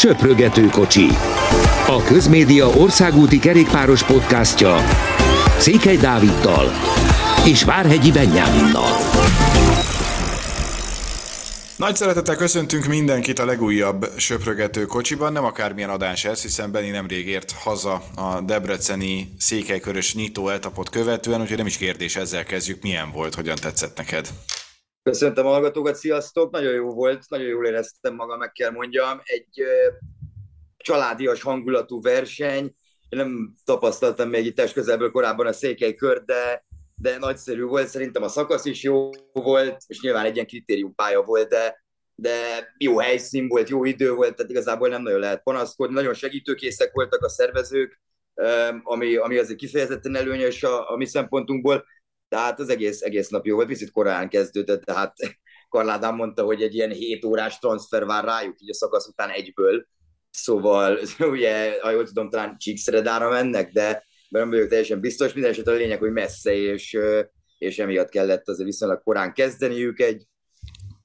Söprögető kocsi. A Közmédia országúti kerékpáros podcastja Székely Dáviddal és Várhegyi Benyáminnal. Nagy szeretettel köszöntünk mindenkit a legújabb söprögető kocsiban, nem akármilyen adás ez, hiszen Benni nemrég ért haza a Debreceni székelykörös nyitó etapot követően, úgyhogy nem is kérdés, ezzel kezdjük. Milyen volt, hogyan tetszett neked? Köszöntöm a hallgatókat, sziasztok! Nagyon jó volt, nagyon jól éreztem magam, meg kell mondjam. Egy ö, családias hangulatú verseny. Én nem tapasztaltam még itt test közelből korábban a székely kör, de, de nagyszerű volt. Szerintem a szakasz is jó volt, és nyilván egy ilyen kritériumpálya volt, de, de jó helyszín volt, jó idő volt, tehát igazából nem nagyon lehet panaszkodni. Nagyon segítőkészek voltak a szervezők, ami, ami azért kifejezetten előnyös a, a mi szempontunkból tehát az egész, egész nap jó volt, picit korán kezdődött, tehát Karládán mondta, hogy egy ilyen 7 órás transfer vár rájuk, így a szakasz után egyből, szóval ugye, ha jól tudom, talán Csíkszeredára mennek, de nem vagyok teljesen biztos, minden esetre a lényeg, hogy messze, és, és emiatt kellett azért viszonylag korán kezdeniük, egy,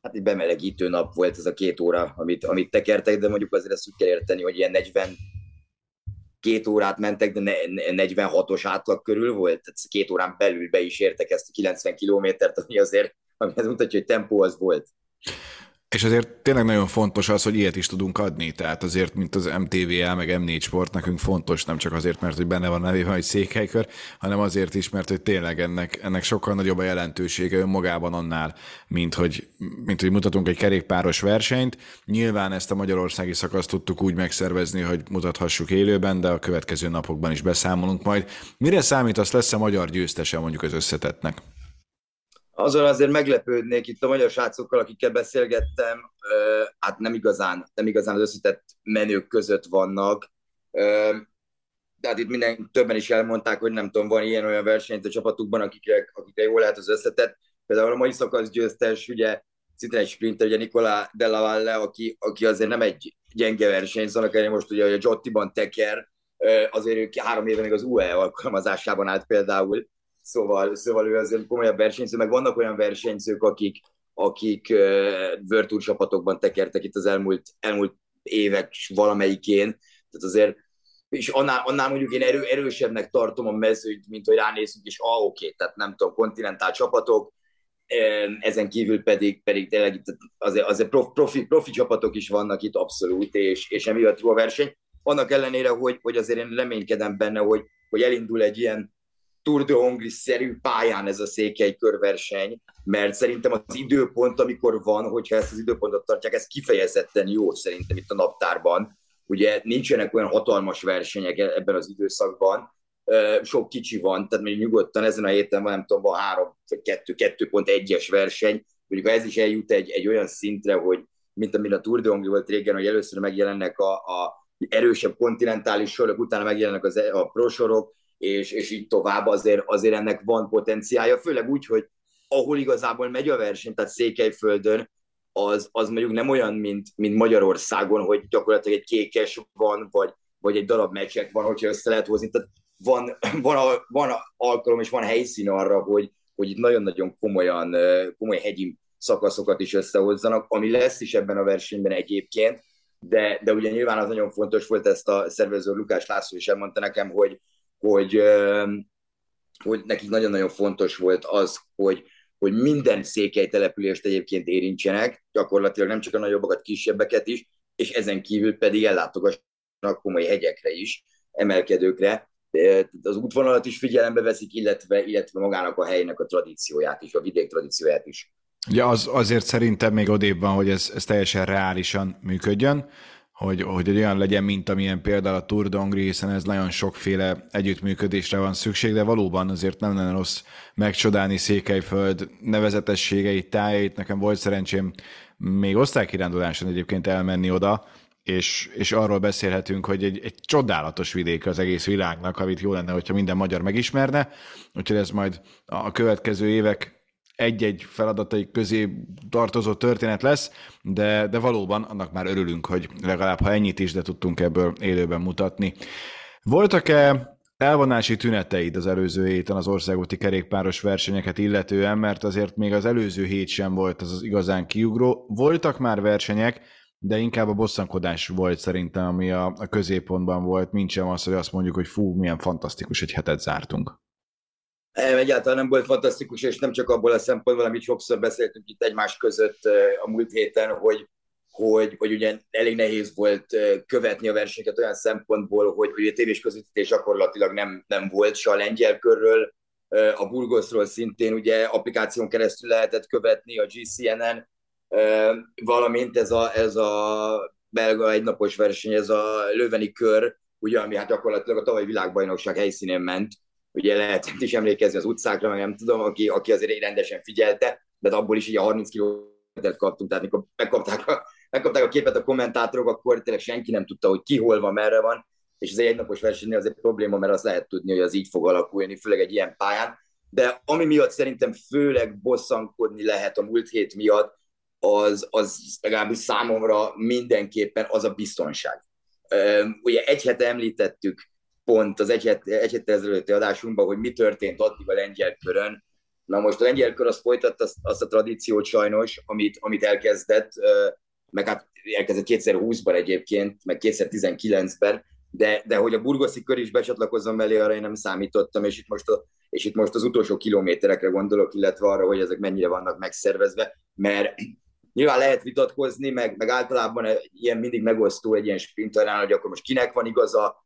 hát egy bemelegítő nap volt ez a két óra, amit, amit tekertek, de mondjuk azért ezt úgy kell érteni, hogy ilyen 40 két órát mentek, de 46-os átlag körül volt, tehát két órán belül be is értek ezt a 90 kilométert, ami azért, ami az mutatja, hogy tempó az volt. És azért tényleg nagyon fontos az, hogy ilyet is tudunk adni, tehát azért, mint az MTVL, meg M4 Sport, nekünk fontos, nem csak azért, mert hogy benne van nevében, hogy székelykör, hanem azért is, mert hogy tényleg ennek, ennek sokkal nagyobb a jelentősége önmagában annál, mint hogy, mint hogy mutatunk egy kerékpáros versenyt. Nyilván ezt a magyarországi szakaszt tudtuk úgy megszervezni, hogy mutathassuk élőben, de a következő napokban is beszámolunk majd. Mire számít, az lesz a magyar győztese mondjuk az összetetnek? Azon azért meglepődnék itt a magyar srácokkal, akikkel beszélgettem, hát nem igazán, nem igazán az összetett menők között vannak. Tehát itt minden, többen is elmondták, hogy nem tudom, van ilyen-olyan versenyt a csapatukban, akikre, akikre jól lehet az összetett. Például a mai szakasz győztes, ugye szintén egy sprinter, ugye Nikola Della Valle, aki, aki azért nem egy gyenge verseny, szóval most ugye a Jottiban teker, azért ő három éve még az UE alkalmazásában állt például, Szóval, szóval ő azért komolyabb versenyző, meg vannak olyan versenyzők, akik, akik uh, csapatokban tekertek itt az elmúlt, elmúlt évek valamelyikén, tehát azért és annál, annál mondjuk én erő, erősebbnek tartom a mezőt, mint hogy ránézünk, és ah, oké, okay, tehát nem tudom, kontinentál csapatok, ezen kívül pedig, pedig tényleg azért, azért profi, profi csapatok is vannak itt abszolút, és, és emiatt jó a verseny. Annak ellenére, hogy, hogy azért én reménykedem benne, hogy, hogy elindul egy ilyen Tour de Hongri-szerű pályán ez a székely körverseny, mert szerintem az időpont, amikor van, hogyha ezt az időpontot tartják, ez kifejezetten jó szerintem itt a naptárban. Ugye nincsenek olyan hatalmas versenyek e- ebben az időszakban, sok kicsi van, tehát még nyugodtan ezen a héten van, nem tudom, van három, vagy kettő, kettő pont egyes verseny, mondjuk ez is eljut egy, egy olyan szintre, hogy mint amire a Tour de Hongri volt régen, hogy először megjelennek a, a erősebb kontinentális sorok, utána megjelennek az, e- a prosorok, és, és így tovább azért, azért ennek van potenciálja, főleg úgy, hogy ahol igazából megy a verseny, tehát Székelyföldön, az, az mondjuk nem olyan, mint, mint Magyarországon, hogy gyakorlatilag egy kékes van, vagy, vagy egy darab meccsek van, hogyha össze lehet hozni. Tehát van, van, a, van alkalom és van helyszín arra, hogy, hogy itt nagyon-nagyon komolyan, komoly hegyi szakaszokat is összehozzanak, ami lesz is ebben a versenyben egyébként, de, de ugye nyilván az nagyon fontos volt, ezt a szervező Lukás László is elmondta nekem, hogy, hogy, hogy nekik nagyon-nagyon fontos volt az, hogy, hogy minden székely települést egyébként érintsenek, gyakorlatilag nem csak a nagyobbakat, kisebbeket is, és ezen kívül pedig ellátogassanak komoly hegyekre is, emelkedőkre. Az útvonalat is figyelembe veszik, illetve, illetve magának a helynek a tradícióját is, a vidék tradícióját is. Ja, az, azért szerintem még odébb van, hogy ez, ez teljesen reálisan működjön hogy, hogy olyan legyen, mint amilyen például a Tour de Hongrie, hiszen ez nagyon sokféle együttműködésre van szükség, de valóban azért nem lenne rossz megcsodálni Székelyföld nevezetességeit, tájait. Nekem volt szerencsém még osztálykiránduláson egyébként elmenni oda, és, és arról beszélhetünk, hogy egy, egy csodálatos vidék az egész világnak, amit jó lenne, hogyha minden magyar megismerne, úgyhogy ez majd a következő évek egy-egy feladatai közé tartozó történet lesz, de, de valóban annak már örülünk, hogy legalább ha ennyit is, de tudtunk ebből élőben mutatni. Voltak-e elvonási tüneteid az előző héten az országúti kerékpáros versenyeket illetően, mert azért még az előző hét sem volt az, az igazán kiugró. Voltak már versenyek, de inkább a bosszankodás volt szerintem, ami a, a középpontban volt, mint sem az, hogy azt mondjuk, hogy fú, milyen fantasztikus, egy hetet zártunk. Egyáltalán nem volt fantasztikus, és nem csak abból a szempontból, amit sokszor beszéltünk itt egymás között a múlt héten, hogy, hogy, hogy ugye elég nehéz volt követni a versenyeket olyan szempontból, hogy ugye tévés közvetítés gyakorlatilag nem, nem volt se a lengyel körről, a Burgosról szintén ugye applikáción keresztül lehetett követni a GCN-en, valamint ez a, ez a belga egynapos verseny, ez a löveni kör, ugye, ami hát gyakorlatilag a tavalyi világbajnokság helyszínén ment, ugye lehetett is emlékezni az utcákra, meg nem tudom, aki, aki azért rendesen figyelte, de abból is így a 30 kilométert kaptunk, tehát mikor megkapták a, megkapták a képet a kommentátorok, akkor tényleg senki nem tudta, hogy ki hol van, merre van, és egy egynapos versenynél az egy probléma, mert azt lehet tudni, hogy az így fog alakulni, főleg egy ilyen pályán. De ami miatt szerintem főleg bosszankodni lehet a múlt hét miatt, az, az legalábbis számomra mindenképpen az a biztonság. Ugye egy hete említettük pont az egy, het, egy hete ezelőtti adásunkban, hogy mi történt addig a lengyel körön. Na most a lengyel kör azt folytatta azt, azt a tradíciót sajnos, amit, amit elkezdett, meg hát elkezdett 2020-ban egyébként, meg 2019-ben, de, de hogy a burgoszi kör is becsatlakozzon mellé, arra én nem számítottam, és itt, most a, és itt most az utolsó kilométerekre gondolok, illetve arra, hogy ezek mennyire vannak megszervezve, mert nyilván lehet vitatkozni, meg, meg általában ilyen mindig megosztó egy ilyen sprinterán, hogy akkor most kinek van igaza,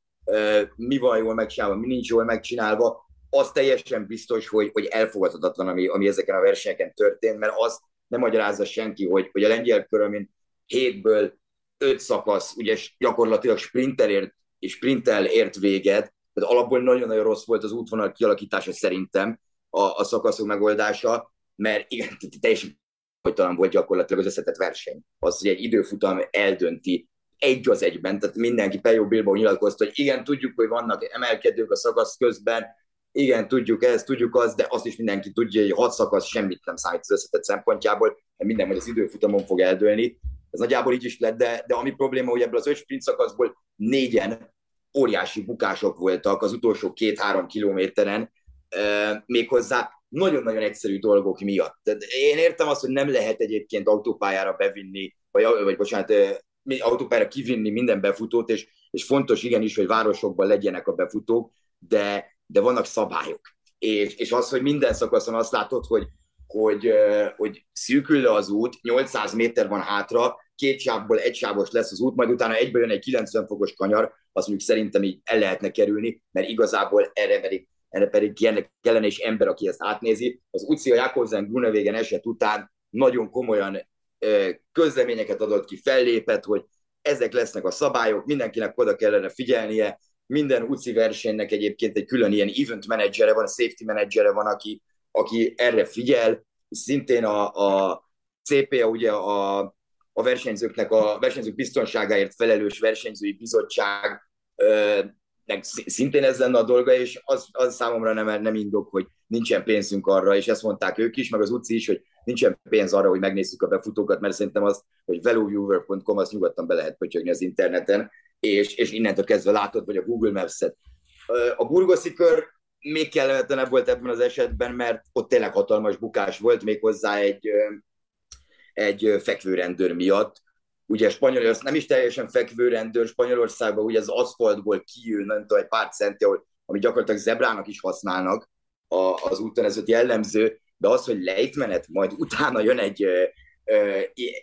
mi van jól megcsinálva, mi nincs jól megcsinálva, az teljesen biztos, hogy, hogy elfogadhatatlan, ami, ami ezeken a versenyeken történt, mert azt nem magyarázza senki, hogy, hogy a lengyel körömén hétből öt szakasz, ugye gyakorlatilag sprinter ért, és sprintel ért véget, tehát alapból nagyon-nagyon rossz volt az útvonal kialakítása szerintem, a, a szakaszok megoldása, mert igen, teljesen talán volt gyakorlatilag az összetett verseny. Az, hogy egy időfutam eldönti egy az egyben, tehát mindenki Pejo Bilbao nyilatkozta, hogy igen, tudjuk, hogy vannak emelkedők a szakasz közben, igen, tudjuk ezt, tudjuk azt, de azt is mindenki tudja, hogy hat szakasz semmit nem számít az összetett szempontjából, minden hogy az időfutamon fog eldőlni. Ez nagyjából így is lett, de, de ami probléma, hogy ebből az öt sprint szakaszból négyen óriási bukások voltak az utolsó két-három kilométeren, méghozzá nagyon-nagyon egyszerű dolgok miatt. Tehát én értem azt, hogy nem lehet egyébként autópályára bevinni, vagy, vagy bocsánat, autópályára kivinni minden befutót, és, és fontos igenis, hogy városokban legyenek a befutók, de, de vannak szabályok. És, és az, hogy minden szakaszon azt látod, hogy, hogy, hogy szűkül le az út, 800 méter van hátra, két sávból egy sávos lesz az út, majd utána egybe jön egy 90 fokos kanyar, az mondjuk szerintem így el lehetne kerülni, mert igazából erre pedig, erre pedig kellene is ember, aki ezt átnézi. Az Ucia Jakobsen Grunewagen eset után nagyon komolyan közleményeket adott ki, fellépett, hogy ezek lesznek a szabályok, mindenkinek oda kellene figyelnie, minden UCI versenynek egyébként egy külön ilyen event menedzsere van, safety menedzsere van, aki, aki erre figyel, szintén a, a CPA, ugye a, a versenyzőknek a versenyzők biztonságáért felelős versenyzői bizottság szintén ez lenne a dolga, és az, az számomra nem, nem indok, hogy nincsen pénzünk arra, és ezt mondták ők is, meg az utci is, hogy nincsen pénz arra, hogy megnézzük a befutókat, mert szerintem az, hogy veloviewer.com, azt nyugodtan be lehet pötyögni az interneten, és, és innentől kezdve látod, vagy a Google Maps-et. A burgoszi kör még kellemetlenebb volt ebben az esetben, mert ott tényleg hatalmas bukás volt, méghozzá egy, egy fekvőrendőr miatt. Ugye Spanyolország nem is teljesen fekvőrendőr, Spanyolországban ugye az aszfaltból kijön, nem tudom, egy pár centi, ami gyakorlatilag zebrának is használnak az úton, ez ott jellemző, de az, hogy lejtmenet, majd utána jön egy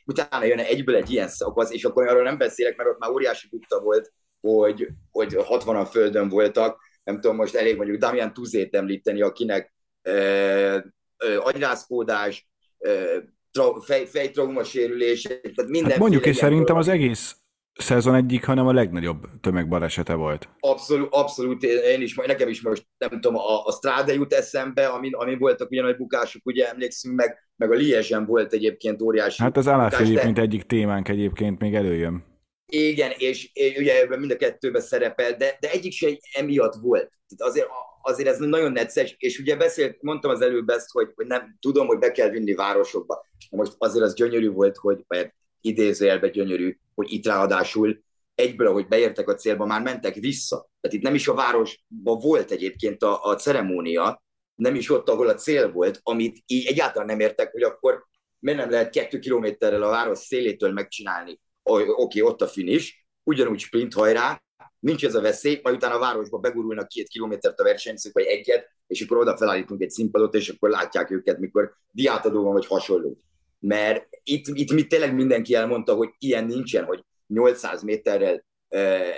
utána jön egyből egy ilyen szakasz, és akkor arról nem beszélek, mert ott már óriási bukta volt, hogy, hogy 60 a földön voltak, nem tudom, most elég mondjuk Damian Tuzét említeni, akinek ö, ö, agyrázkódás, ö, tra, fej, fejtrauma sérülés, tehát minden. Hát mondjuk, és szerintem az egész szezon egyik, hanem a legnagyobb tömegbalesete volt. Abszolút, abszolút, én is, nekem is most, nem tudom, a, a Strade jut eszembe, amin, amin voltak ugyan nagy bukások, ugye emlékszünk meg, meg a Liezsen volt egyébként óriási Hát az de... mint egyik témánk egyébként még előjön. Igen, és, és ugye ebben mind a kettőben szerepel, de, de egyik se emiatt volt. Tehát azért, azért ez nagyon necces, és ugye beszélt, mondtam az előbb ezt, hogy, hogy nem tudom, hogy be kell vinni városokba. Most azért az gyönyörű volt, hogy, vagy idézőjelben gyönyörű, hogy itt ráadásul egyből, ahogy beértek a célba, már mentek vissza. Tehát itt nem is a városban volt egyébként a, a ceremónia, nem is ott, ahol a cél volt, amit így egyáltalán nem értek, hogy akkor miért nem lehet kettő kilométerrel a város szélétől megcsinálni oké, okay, ott a finish, ugyanúgy sprint hajrá, nincs ez a veszély, majd utána a városba begurulnak két kilométert a versenyzők, vagy egyet, és akkor oda felállítunk egy színpadot, és akkor látják őket, mikor diátadó van, vagy hasonló. Mert itt, itt mit tényleg mindenki elmondta, hogy ilyen nincsen, hogy 800 méterrel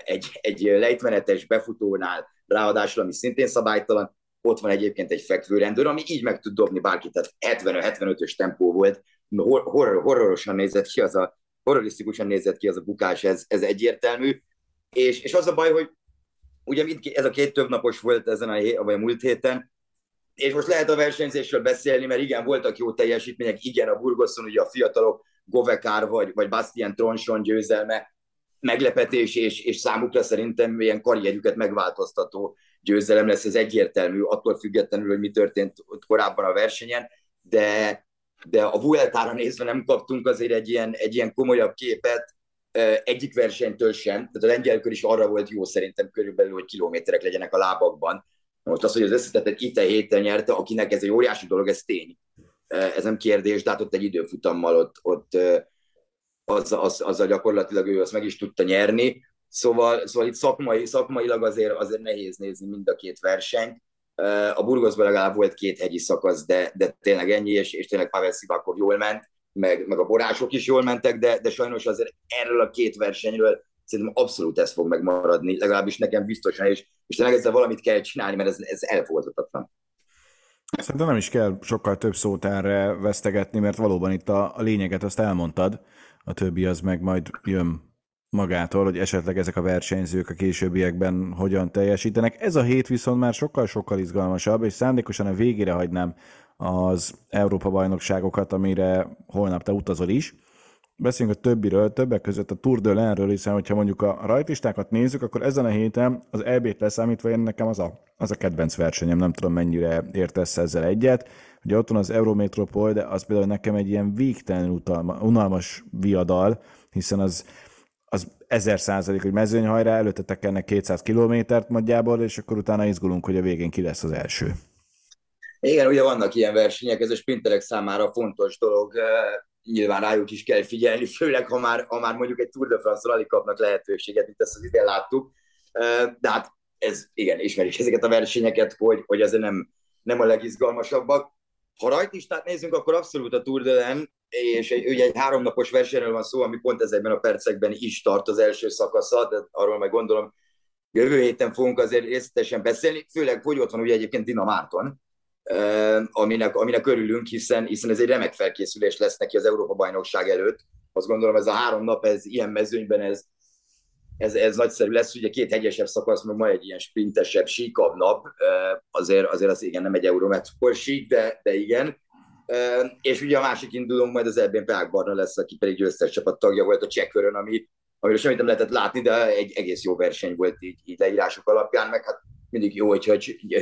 egy, egy lejtmenetes befutónál, ráadásul, ami szintén szabálytalan, ott van egyébként egy fekvőrendőr, ami így meg tud dobni bárkit, tehát 70-75-ös tempó volt, horror, horrorosan nézett ki az a, horrorisztikusan nézett ki az a bukás, ez, ez egyértelmű, és, és az a baj, hogy ugye ez a két több napos volt ezen a, hé, vagy a múlt héten, és most lehet a versenyzésről beszélni, mert igen, voltak jó teljesítmények, igen, a Burgoszon ugye a fiatalok, Govekár vagy, vagy Bastian Tronson győzelme, meglepetés, és, és számukra szerintem ilyen karrierjüket megváltoztató győzelem lesz, ez egyértelmű, attól függetlenül, hogy mi történt ott korábban a versenyen, de, de a Vueltára nézve nem kaptunk azért egy ilyen, egy ilyen komolyabb képet, egyik versenytől sem, tehát a lengyelkör is arra volt jó szerintem körülbelül, hogy kilométerek legyenek a lábakban. Most az, hogy az összetettet itt a héten nyerte, akinek ez egy óriási dolog, ez tény. Ez nem kérdés, de hát ott egy időfutammal ott, ott az, az, azzal gyakorlatilag ő azt meg is tudta nyerni. Szóval, szóval itt szakmai, szakmailag azért, azért nehéz nézni mind a két versenyt. A Burgosban legalább volt két hegyi szakasz, de, de tényleg ennyi, és, és tényleg Pavel Szivakov jól ment, meg, meg a borások is jól mentek, de, de sajnos azért erről a két versenyről szerintem abszolút ez fog megmaradni, legalábbis nekem biztosan, és, és tényleg ezzel valamit kell csinálni, mert ez, ez elfogadhatatlan. Szerintem nem is kell sokkal több szót erre vesztegetni, mert valóban itt a, a lényeget azt elmondtad, a többi az meg majd jön magától, hogy esetleg ezek a versenyzők a későbbiekben hogyan teljesítenek. Ez a hét viszont már sokkal-sokkal izgalmasabb, és szándékosan a végére hagynám az Európa-bajnokságokat, amire holnap te utazol is. Beszéljünk a többiről, többek között a Tour de Lenről, hiszen hogyha mondjuk a rajtistákat nézzük, akkor ezen a héten az EB-t leszámítva én nekem az a, az a kedvenc versenyem, nem tudom mennyire értesz ezzel egyet. Ugye ott van az Eurometropol, de az például nekem egy ilyen végtelen unalmas viadal, hiszen az az ezer százalék, hogy mezőnyhajrá előtte tekernek 200 kilométert nagyjából, és akkor utána izgulunk, hogy a végén ki lesz az első. Igen, ugye vannak ilyen versenyek, ez a sprinterek számára fontos dolog, nyilván rájuk is kell figyelni, főleg ha már, ha már mondjuk egy Tour de France rally kapnak lehetőséget, mint ezt az idén láttuk. De hát ez, igen, ismerjük ezeket a versenyeket, hogy, hogy azért nem, nem a legizgalmasabbak. Ha rajtistát nézzünk, akkor abszolút a Tour de Len, és egy, ugye egy háromnapos versenyről van szó, ami pont ezekben a percekben is tart az első szakasza, de arról meg gondolom jövő héten fogunk azért részletesen beszélni, főleg, hogy ott van ugye egyébként Dina Márton, aminek, aminek örülünk, hiszen, hiszen ez egy remek felkészülés lesz neki az Európa-bajnokság előtt. Azt gondolom, ez a három nap, ez ilyen mezőnyben, ez, ez, ez nagyszerű lesz. Ugye két hegyesebb szakasz, meg ma egy ilyen sprintesebb, síkabb nap. Azért, azért az igen nem egy Eurometropol sík, de, de igen. És ugye a másik indulónk majd az Elbén Peák Barna lesz, aki pedig győztes csapat tagja volt a Csekkörön, ami, amiről semmit nem lehetett látni, de egy egész jó verseny volt így, így leírások alapján, meg hát mindig jó, hogyha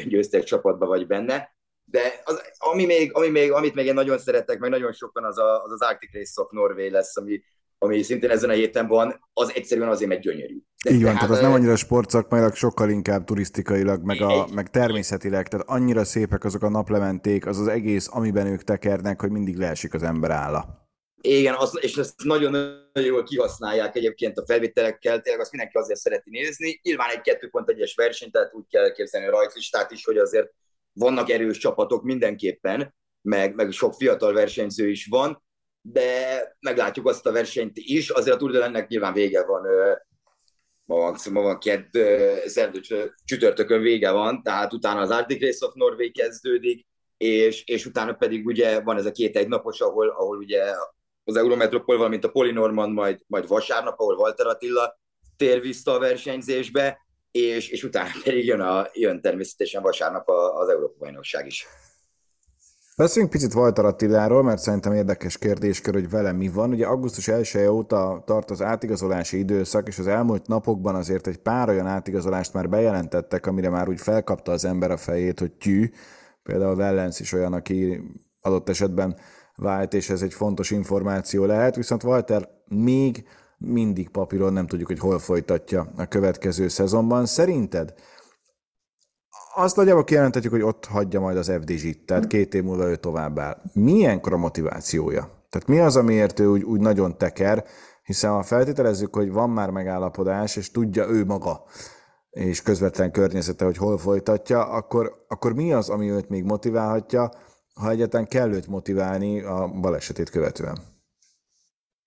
győztes csapatban vagy benne. De az, ami még, ami még, amit még én nagyon szeretek, meg nagyon sokan, az a, az, az Arctic Race of Norway lesz, ami, ami szintén ezen a héten van, az egyszerűen azért megy gyönyörű. De, Így van, tehát, az nem annyira sportszakmailag, sokkal inkább turisztikailag, meg, a, meg természetileg, tehát annyira szépek azok a naplementék, az az egész, amiben ők tekernek, hogy mindig leesik az ember álla. Igen, az, és ezt nagyon, nagyon jól kihasználják egyébként a felvételekkel, tényleg azt mindenki azért szereti nézni. Nyilván egy 2.1-es verseny, tehát úgy kell képzelni a rajtlistát is, hogy azért vannak erős csapatok mindenképpen, meg, meg sok fiatal versenyző is van, de meglátjuk azt a versenyt is. Azért a Tour de nyilván vége van, ma van, ma van kedd, szerdő, csütörtökön vége van, tehát utána az Arctic Race of Norway kezdődik, és, és utána pedig ugye van ez a két egy napos, ahol, ahol ugye az Eurometropol, valamint a Polinorman majd, majd vasárnap, ahol Walter Attila tér vissza a versenyzésbe, és, és utána pedig jön, a, jön természetesen vasárnap az Európa-bajnokság is. Beszéljünk picit Walter Attiláról, mert szerintem érdekes kérdéskör, hogy vele mi van. Ugye augusztus 1 -e óta tart az átigazolási időszak, és az elmúlt napokban azért egy pár olyan átigazolást már bejelentettek, amire már úgy felkapta az ember a fejét, hogy tyű. Például Wellens is olyan, aki adott esetben vált, és ez egy fontos információ lehet, viszont Walter még mindig papíron nem tudjuk, hogy hol folytatja a következő szezonban. Szerinted azt nagyjából kijelentetjük, hogy ott hagyja majd az FDZ-t, tehát két év múlva ő tovább áll. Milyen a motivációja? Tehát mi az, amiért ő úgy, úgy nagyon teker, Hiszen ha feltételezzük, hogy van már megállapodás, és tudja ő maga, és közvetlen környezete, hogy hol folytatja, akkor, akkor mi az, ami őt még motiválhatja, ha egyetlen kell őt motiválni a balesetét követően?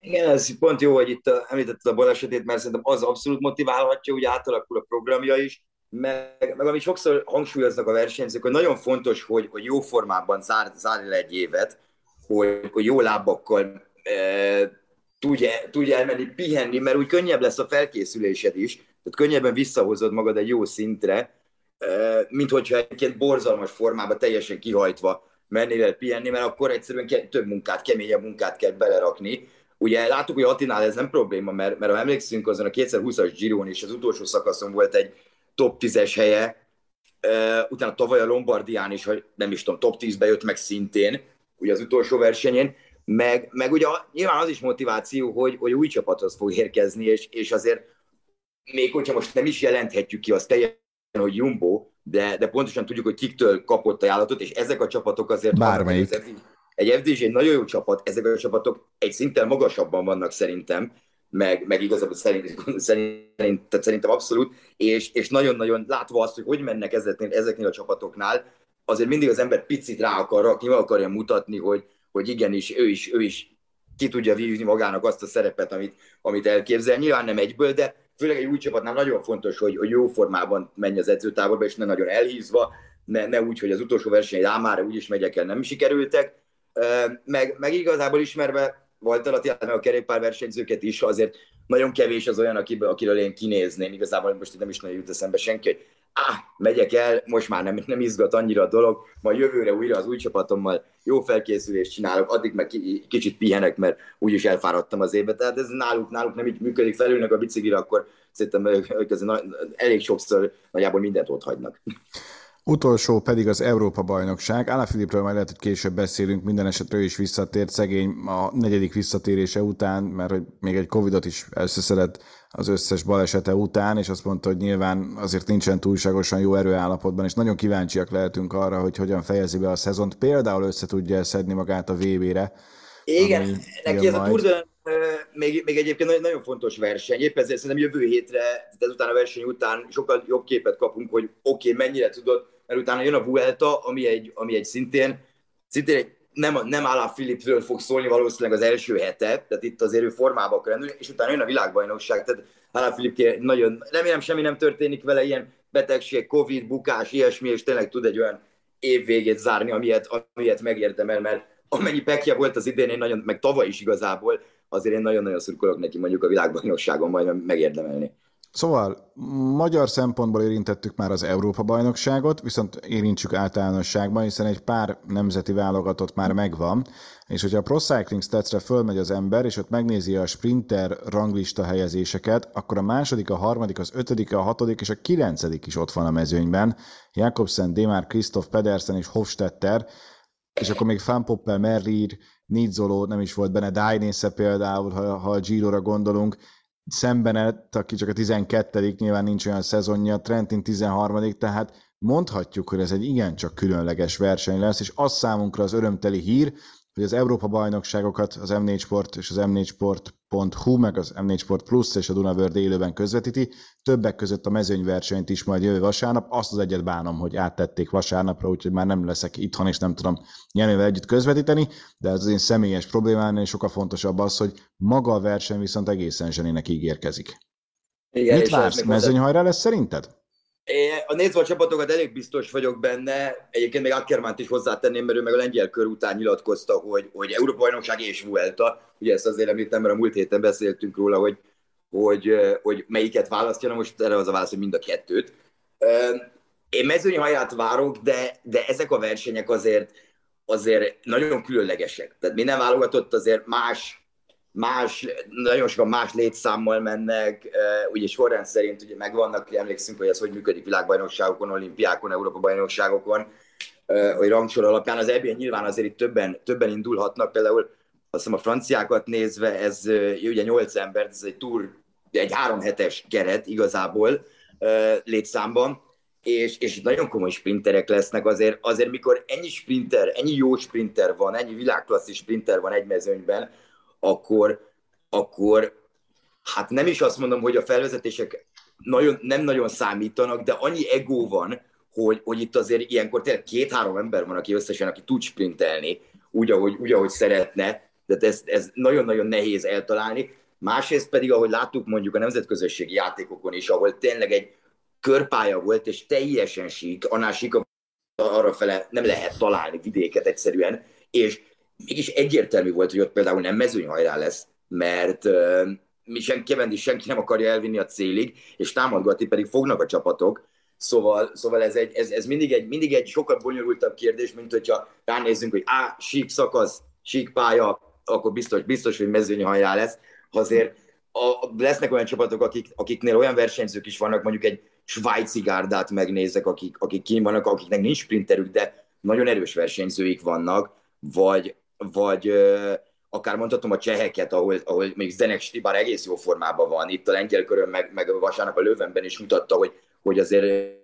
Igen, ez pont jó, hogy itt említetted a balesetét, mert szerintem az abszolút motiválhatja, hogy átalakul a programja is, meg, meg amit sokszor hangsúlyoznak a versenyzők, hogy nagyon fontos, hogy, hogy jó formában zár, zárj le egy évet, hogy, hogy jó lábakkal e, tudja, tudja elmenni pihenni, mert úgy könnyebb lesz a felkészülésed is, tehát könnyebben visszahozod magad egy jó szintre, e, mint hogyha egy borzalmas formában teljesen kihajtva mennél el pihenni, mert akkor egyszerűen több munkát, keményebb munkát kell belerakni. Ugye láttuk, hogy Atinál ez nem probléma, mert, mert ha emlékszünk, azon a 2020-as Giron és az utolsó szakaszon volt egy top 10-es helye, uh, utána tavaly a Lombardián is, hogy nem is tudom, top 10-be jött meg szintén, ugye az utolsó versenyén, meg, meg ugye nyilván az is motiváció, hogy, hogy új csapathoz fog érkezni, és, és azért még hogyha most nem is jelenthetjük ki azt teljesen, hogy Jumbo, de, de pontosan tudjuk, hogy kiktől kapott ajánlatot, és ezek a csapatok azért... Bármelyik. Egy FDG egy nagyon jó csapat, ezek a csapatok egy szinten magasabban vannak szerintem, meg, meg igazából szerint, szerint, tehát szerintem abszolút, és, és nagyon-nagyon látva azt, hogy hogy mennek ezeknél, ezeknél a csapatoknál, azért mindig az ember picit rá akar rakni, meg akarja mutatni, hogy, hogy igenis, ő is, ő is ki tudja vívni magának azt a szerepet, amit, amit elképzel. Nyilván nem egyből, de főleg egy új csapatnál nagyon fontos, hogy, hogy jó formában menj az edzőtáborba, és ne nagyon elhízva, ne, ne úgy, hogy az utolsó verseny rámára úgyis megyek el, nem sikerültek. Meg, meg igazából ismerve volt alatt a kerékpárversenyzőket is, azért nagyon kevés az olyan, akiről én kinézném. Igazából most nem is nagyon jut eszembe senki, hogy ah, megyek el, most már nem, nem izgat annyira a dolog, majd jövőre újra az új csapatommal jó felkészülést csinálok, addig meg kicsit pihenek, mert úgyis elfáradtam az évbe. Tehát ez náluk, náluk nem így működik, felülnek a biciklire, akkor szerintem ők elég sokszor nagyjából mindent ott hagynak. Utolsó pedig az Európa bajnokság. Filipről majd lehet, hogy később beszélünk, minden esetre ő is visszatért szegény a negyedik visszatérése után, mert hogy még egy Covidot is összeszedett az összes balesete után, és azt mondta, hogy nyilván azért nincsen túlságosan jó erőállapotban, és nagyon kíváncsiak lehetünk arra, hogy hogyan fejezi be a szezont. Például össze tudja szedni magát a VB-re. Igen, neki ez a Tour de még, még egyébként nagyon fontos verseny. Épp ezért szerintem jövő hétre, ezután a verseny után sokkal jobb képet kapunk, hogy oké, okay, mennyire tudod, mert utána jön a Vuelta, ami egy, ami egy szintén, szintén egy nem, nem Alá Filipről fog szólni valószínűleg az első hetet, tehát itt azért ő formába akar lenni, és utána jön a világbajnokság, tehát Alá Filip nagyon, remélem semmi nem történik vele, ilyen betegség, Covid, bukás, ilyesmi, és tényleg tud egy olyan évvégét zárni, amilyet, amilyet megérdemel, mert amennyi pekje volt az idén, én nagyon, meg tavaly is igazából, azért én nagyon-nagyon szurkolok neki mondjuk a világbajnokságon majd megérdemelni. Szóval magyar szempontból érintettük már az Európa-bajnokságot, viszont érintsük általánosságban, hiszen egy pár nemzeti válogatott már megvan, és hogyha a Pro Cycling Stats-re fölmegy az ember, és ott megnézi a sprinter ranglista helyezéseket, akkor a második, a harmadik, az ötödik, a hatodik és a kilencedik is ott van a mezőnyben. Jakobsen, Demar, Christoph Pedersen és Hofstetter, és akkor még Fanpoppel, Merrier, Nizzolo, nem is volt benne, Dainese például, ha, ha a Giro-ra gondolunk, szembenet, aki csak a 12 nyilván nincs olyan szezonja, Trentin 13 tehát mondhatjuk, hogy ez egy igencsak különleges verseny lesz, és az számunkra az örömteli hír, hogy az Európa-bajnokságokat az M4 Sport és az M4 Sport.hu, meg az M4 Sport Plus és a Dunavörd élőben közvetíti, többek között a mezőnyversenyt is majd jövő vasárnap. Azt az egyet bánom, hogy áttették vasárnapra, úgyhogy már nem leszek itthon, és nem tudom Jenővel együtt közvetíteni, de ez az én személyes problémám, és sokkal fontosabb az, hogy maga a verseny viszont egészen zsenének ígérkezik. Igen, Mit vársz? Mezőnyhajrá lesz szerinted? A nézve a csapatokat elég biztos vagyok benne, egyébként még Ackermánt is hozzátenném, mert ő meg a lengyel kör után nyilatkozta, hogy, hogy Európa bajnokság és Vuelta, ugye ezt azért említem, mert a múlt héten beszéltünk róla, hogy, hogy, hogy melyiket választja, na most erre az a válasz, hogy mind a kettőt. Én mezőnyi haját várok, de, de ezek a versenyek azért, azért nagyon különlegesek. Tehát minden válogatott azért más más, nagyon sokan más létszámmal mennek, ugye sorrend szerint ugye megvannak, emlékszünk, hogy ez hogy működik világbajnokságokon, olimpiákon, Európa-bajnokságokon, hogy rangsor alapján. Az ebben nyilván azért itt többen, többen indulhatnak, például azt hiszem a franciákat nézve, ez ugye nyolc ember, ez egy túr, egy három hetes keret igazából létszámban, és, és nagyon komoly sprinterek lesznek azért, azért mikor ennyi sprinter, ennyi jó sprinter van, ennyi világklasszis sprinter van egy mezőnyben, akkor, akkor hát nem is azt mondom, hogy a felvezetések nagyon, nem nagyon számítanak, de annyi ego van, hogy, hogy itt azért ilyenkor tényleg két-három ember van, aki összesen, aki tud sprintelni, úgy, ahogy, úgy, ahogy szeretne, de ez, ez nagyon-nagyon nehéz eltalálni. Másrészt pedig, ahogy láttuk mondjuk a nemzetközösségi játékokon is, ahol tényleg egy körpálya volt, és teljesen sík, annál sík, arra fele nem lehet találni vidéket egyszerűen, és mégis egyértelmű volt, hogy ott például nem mezőnyhajrá lesz, mert mi senki, senki nem akarja elvinni a célig, és támadgatni pedig fognak a csapatok, Szóval, szóval ez, egy, ez, ez mindig, egy, mindig egy sokkal bonyolultabb kérdés, mint hogyha ránézzünk, hogy á, sík szakasz, sík pálya, akkor biztos, biztos hogy mezőnyhajrá lesz. Azért a, lesznek olyan csapatok, akik, akiknél olyan versenyzők is vannak, mondjuk egy svájci gárdát megnézek, akik, akik kín vannak, akiknek nincs sprinterük, de nagyon erős versenyzőik vannak, vagy, vagy akár mondhatom a cseheket, ahol, ahol még Zdenek Stibár egész jó formában van, itt a lengyel körön, meg, meg vasárnap a Löwenben is mutatta, hogy, hogy azért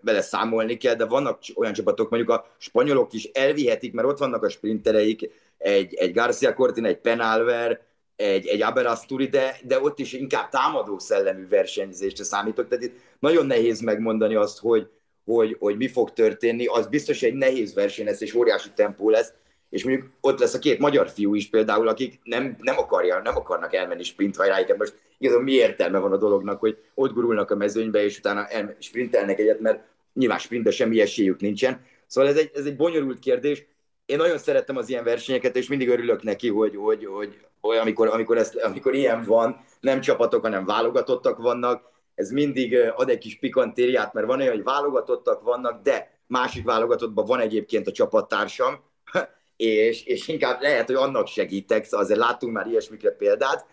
vele számolni kell, de vannak olyan csapatok, mondjuk a spanyolok is elvihetik, mert ott vannak a sprintereik, egy, egy Garcia Cortin, egy Penalver, egy, egy Aberasturi, de, de ott is inkább támadó szellemű versenyzésre számítok. Tehát itt nagyon nehéz megmondani azt, hogy, hogy, hogy mi fog történni. Az biztos egy nehéz verseny lesz, és óriási tempó lesz, és mondjuk ott lesz a két magyar fiú is például, akik nem, nem, akarja, nem akarnak elmenni sprint hajráikat. Most igazából mi értelme van a dolognak, hogy ott gurulnak a mezőnybe, és utána sprintelnek egyet, mert nyilván sprintbe semmi esélyük nincsen. Szóval ez egy, ez egy bonyolult kérdés. Én nagyon szerettem az ilyen versenyeket, és mindig örülök neki, hogy, hogy, hogy, hogy amikor, amikor, ezt, amikor ilyen van, nem csapatok, hanem válogatottak vannak, ez mindig ad egy kis pikantériát, mert van olyan, hogy válogatottak vannak, de másik válogatottban van egyébként a csapattársam, és, és inkább lehet, hogy annak segítek, szóval azért láttunk már ilyesmikre példát.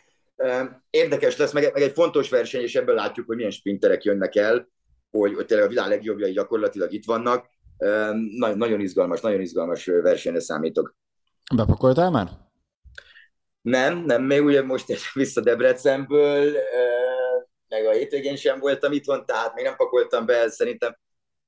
Érdekes lesz, meg, meg egy fontos verseny, és ebből látjuk, hogy milyen sprinterek jönnek el, hogy, hogy tényleg a világ legjobbjai gyakorlatilag itt vannak. Nagyon, nagyon izgalmas, nagyon izgalmas versenyre számítok. Bepakoltál már? Nem, nem, még ugye most vissza Debrecenből, meg a hétvégén sem voltam itthon, tehát még nem pakoltam be, szerintem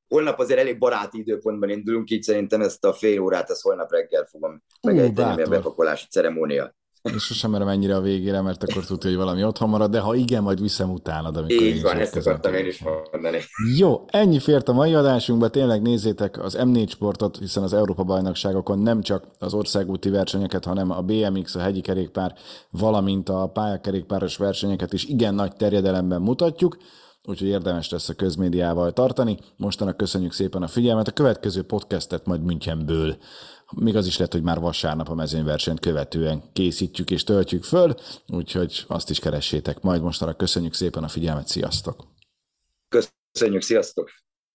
holnap azért elég baráti időpontban indulunk, így szerintem ezt a fél órát, ezt holnap reggel fogom megejteni, a bepakolási ceremónia. És sosem merem ennyire a végére, mert akkor tudja, hogy valami otthon marad, de ha igen, majd viszem utánad, amikor Így van, ezt akartam én is mondani. Jó, ennyi fért a mai adásunkba, tényleg nézzétek az M4 sportot, hiszen az Európa bajnokságokon nem csak az országúti versenyeket, hanem a BMX, a hegyi kerékpár, valamint a pályakerékpáros versenyeket is igen nagy terjedelemben mutatjuk úgyhogy érdemes lesz a közmédiával tartani. Mostanak köszönjük szépen a figyelmet, a következő podcastet majd Münchenből, még az is lehet, hogy már vasárnap a mezőnyversenyt követően készítjük és töltjük föl, úgyhogy azt is keressétek majd. Mostanak köszönjük szépen a figyelmet, sziasztok! Köszönjük, sziasztok!